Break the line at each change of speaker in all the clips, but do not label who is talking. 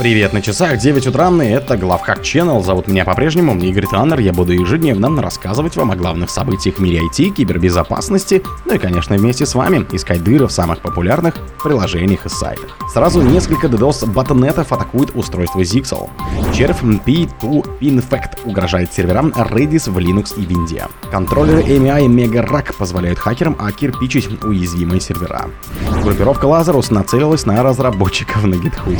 Привет на часах, 9 утра, и это Главхак Channel. Зовут меня по-прежнему Игорь Таннер. Я буду ежедневно рассказывать вам о главных событиях в мире IT, кибербезопасности, ну и, конечно, вместе с вами искать дыры в самых популярных приложениях и сайтах. Сразу несколько DDoS ботнетов атакуют устройство Zixel. Червь P2 Infect угрожает серверам Redis в Linux и Windows. Контроллеры AMI Mega Rack позволяют хакерам окирпичить уязвимые сервера. Группировка Lazarus нацелилась на разработчиков на GitHub.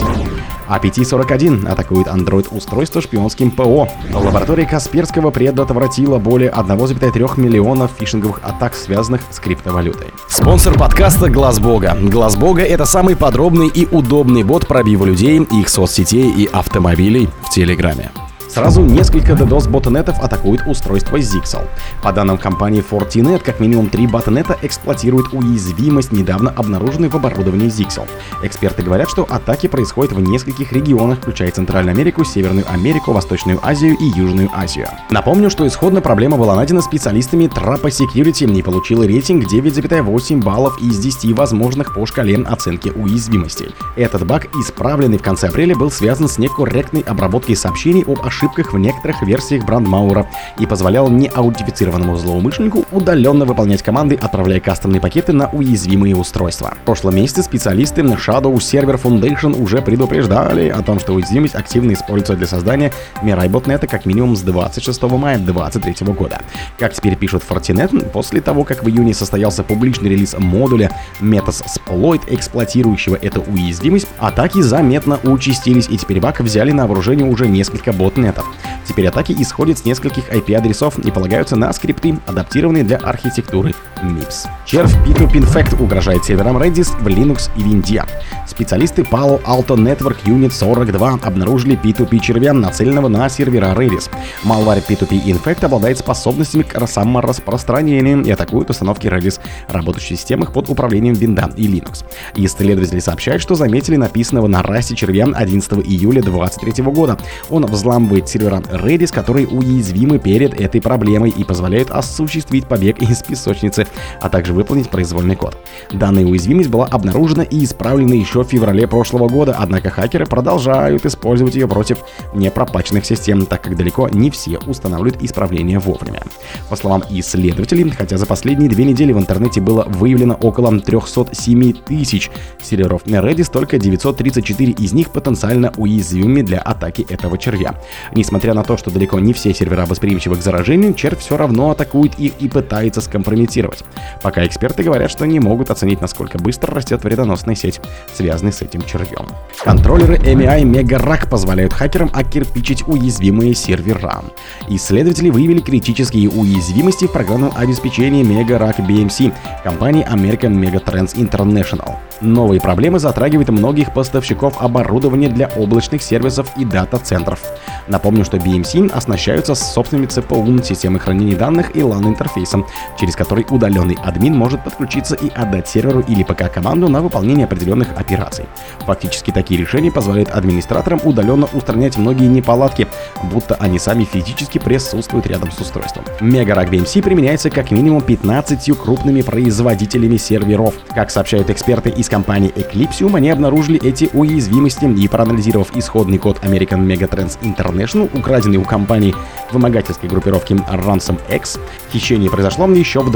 А541 атакует Android-устройство шпионским ПО. Лаборатория Касперского предотвратила более 1,3 миллионов фишинговых атак, связанных с криптовалютой. Спонсор подкаста Глаз Бога. Глаз Бога — это самый подробный и удобный бот пробива людей, их соцсетей и автомобилей в Телеграме. Сразу несколько DDoS-ботнетов атакуют устройство Zixel. По данным компании Fortinet, как минимум три ботнета эксплуатируют уязвимость, недавно обнаруженной в оборудовании Zixel. Эксперты говорят, что атаки происходят в нескольких регионах, включая Центральную Америку, Северную Америку, Восточную Азию и Южную Азию. Напомню, что исходно проблема была найдена специалистами Trapa Security и получила рейтинг 9,8 баллов из 10 возможных по шкале оценки уязвимости. Этот баг, исправленный в конце апреля, был связан с некорректной обработкой сообщений об ошибках ошибках в некоторых версиях брандмаура и позволял неаутифицированному злоумышленнику удаленно выполнять команды, отправляя кастомные пакеты на уязвимые устройства. В прошлом месяце специалисты Shadow Server Foundation уже предупреждали о том, что уязвимость активно используется для создания Mirai ботнета как минимум с 26 мая 2023 года. Как теперь пишут Fortinet, после того, как в июне состоялся публичный релиз модуля Metasploit, эксплуатирующего эту уязвимость, атаки заметно участились и теперь баг взяли на вооружение уже несколько ботнетов интернета. Теперь атаки исходят с нескольких IP-адресов и полагаются на скрипты, адаптированные для архитектуры MIPS. Червь P2 Pinfact угрожает серверам Redis в Linux и Windows. Специалисты Palo Alto Network Unit 42 обнаружили P2P червя, нацеленного на сервера Redis. Malware P2P Infect обладает способностями к самораспространению и атакует установки Redis, работающие в системах под управлением Windows и Linux. Исследователи сообщают, что заметили написанного на расе червя 11 июля 2023 года. Он взламывает сервера Redis, которые уязвимы перед этой проблемой и позволяют осуществить побег из песочницы, а также выполнить произвольный код. Данная уязвимость была обнаружена и исправлена еще в феврале прошлого года, однако хакеры продолжают использовать ее против непропаченных систем, так как далеко не все устанавливают исправления вовремя. По словам исследователей, хотя за последние две недели в интернете было выявлено около 307 тысяч серверов Redis, только 934 из них потенциально уязвимы для атаки этого червя. Несмотря на то, что далеко не все сервера восприимчивы к заражению, червь все равно атакует их и пытается скомпрометировать. Пока эксперты говорят, что не могут оценить, насколько быстро растет вредоносная сеть, связанный с этим червем. Контроллеры MI Mega Rack позволяют хакерам окирпичить уязвимые сервера. Исследователи выявили критические уязвимости в программном обеспечении Mega Rack BMC компании American Megatrends International. Новые проблемы затрагивают многих поставщиков оборудования для облачных сервисов и дата-центров. Напомню, что BMC оснащаются собственными CPU, системой хранения данных и LAN-интерфейсом, через который удаленный админ может подключиться и отдать серверу или ПК команду на выполнение определенных операций. Фактически такие решения позволяют администраторам удаленно устранять многие неполадки, будто они сами физически присутствуют рядом с устройством. Мегарак BMC применяется как минимум 15 крупными производителями серверов. Как сообщают эксперты из компании Eclipsium, они обнаружили эти уязвимости и проанализировав исходный код American Megatrends International, украденный у компании вымогательской группировки RansomX, хищение произошло еще в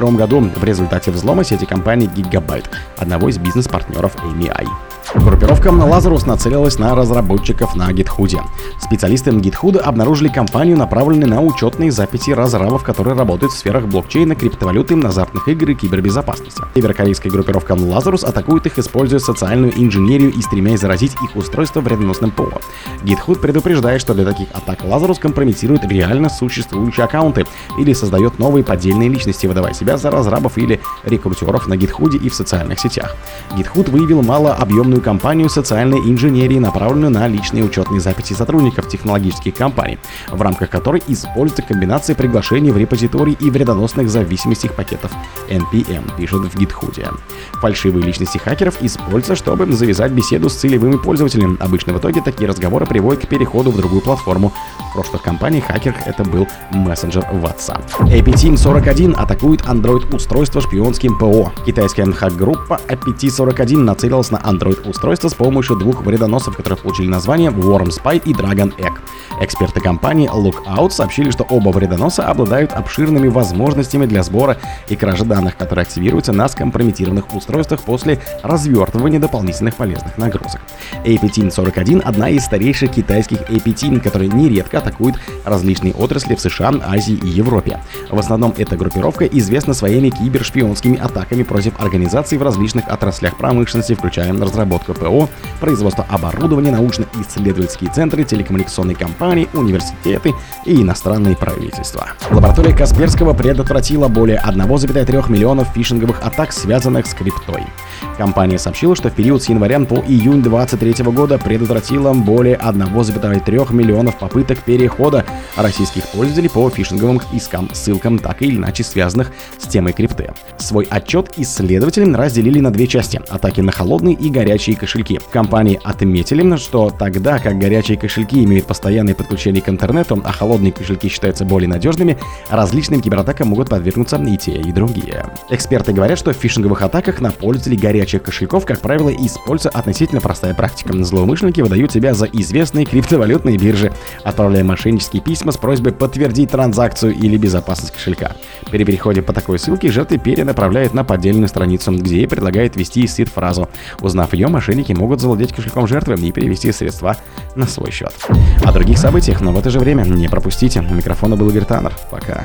2021 году в результате взлома сети компании Gigabyte, одного из бизнес-партнеров AMI. Группировка Lazarus нацелилась на разработчиков на GitHub. Специалисты GitHub обнаружили компанию, направленную на учетные записи разрабов, которые работают в сферах блокчейна, криптовалюты, азартных игр и кибербезопасности. Северокорейская группировка Lazarus атакует их, используя социальную инженерию и стремясь заразить их устройство вредоносным ПО. GitHub предупреждает, что для таких атак Lazarus компрометирует реально существующие аккаунты или создает новые поддельные личности, выдавая себя за разрабов или рекрутеров на GitHub и в социальных сетях. GitHub выявил малообъемную компанию социальной инженерии, направленную на личные учетные записи сотрудников технологических компаний, в рамках которой используется комбинация приглашений в репозиторий и вредоносных зависимостей пакетов NPM, пишут в GitHub. Фальшивые личности хакеров используются, чтобы завязать беседу с целевыми пользователями. Обычно в итоге такие разговоры приводят к переходу в другую платформу, прошлых компаний хакерах это был мессенджер WhatsApp. APT 41 атакует Android-устройство шпионским ПО. Китайская хак-группа APT 41 нацелилась на Android-устройство с помощью двух вредоносов, которые получили название Worm Spy и Dragon Egg. Эксперты компании Lookout сообщили, что оба вредоноса обладают обширными возможностями для сбора и кражи данных, которые активируются на скомпрометированных устройствах после развертывания дополнительных полезных нагрузок. APT-41 — одна из старейших китайских APT, которые нередко атакуют различные отрасли в США, Азии и Европе. В основном эта группировка известна своими кибершпионскими атаками против организаций в различных отраслях промышленности, включая разработку ПО, производство оборудования, научно-исследовательские центры, телекоммуникационные компании, университеты и иностранные правительства. Лаборатория Касперского предотвратила более 1,3 миллионов фишинговых атак, связанных с криптой. Компания сообщила, что в период с января по июнь 2023 года предотвратила более 1,3 миллионов попыток перехода российских пользователей по фишинговым искам, ссылкам, так или иначе связанных с темой крипты. Свой отчет исследователи разделили на две части – атаки на холодные и горячие кошельки. Компании отметили, что тогда как горячие кошельки имеют постоянное подключение к интернету, а холодные кошельки считаются более надежными, различным кибератакам могут подвергнуться и те, и другие. Эксперты говорят, что в фишинговых атаках на пользователей горячих кошельков, как правило, используется относительно простая практика. Злоумышленники выдают себя за известные криптовалютные биржи, отправляя мошеннические письма с просьбой подтвердить транзакцию или безопасность кошелька. При переходе по такой ссылке жертвы перенаправляют на поддельную страницу, где ей предлагают ввести сид-фразу. Узнав ее, мошенники могут завладеть кошельком жертвы и перевести средства на свой счет. О других событиях, но в это же время не пропустите. У микрофона был Игорь Таннер. Пока.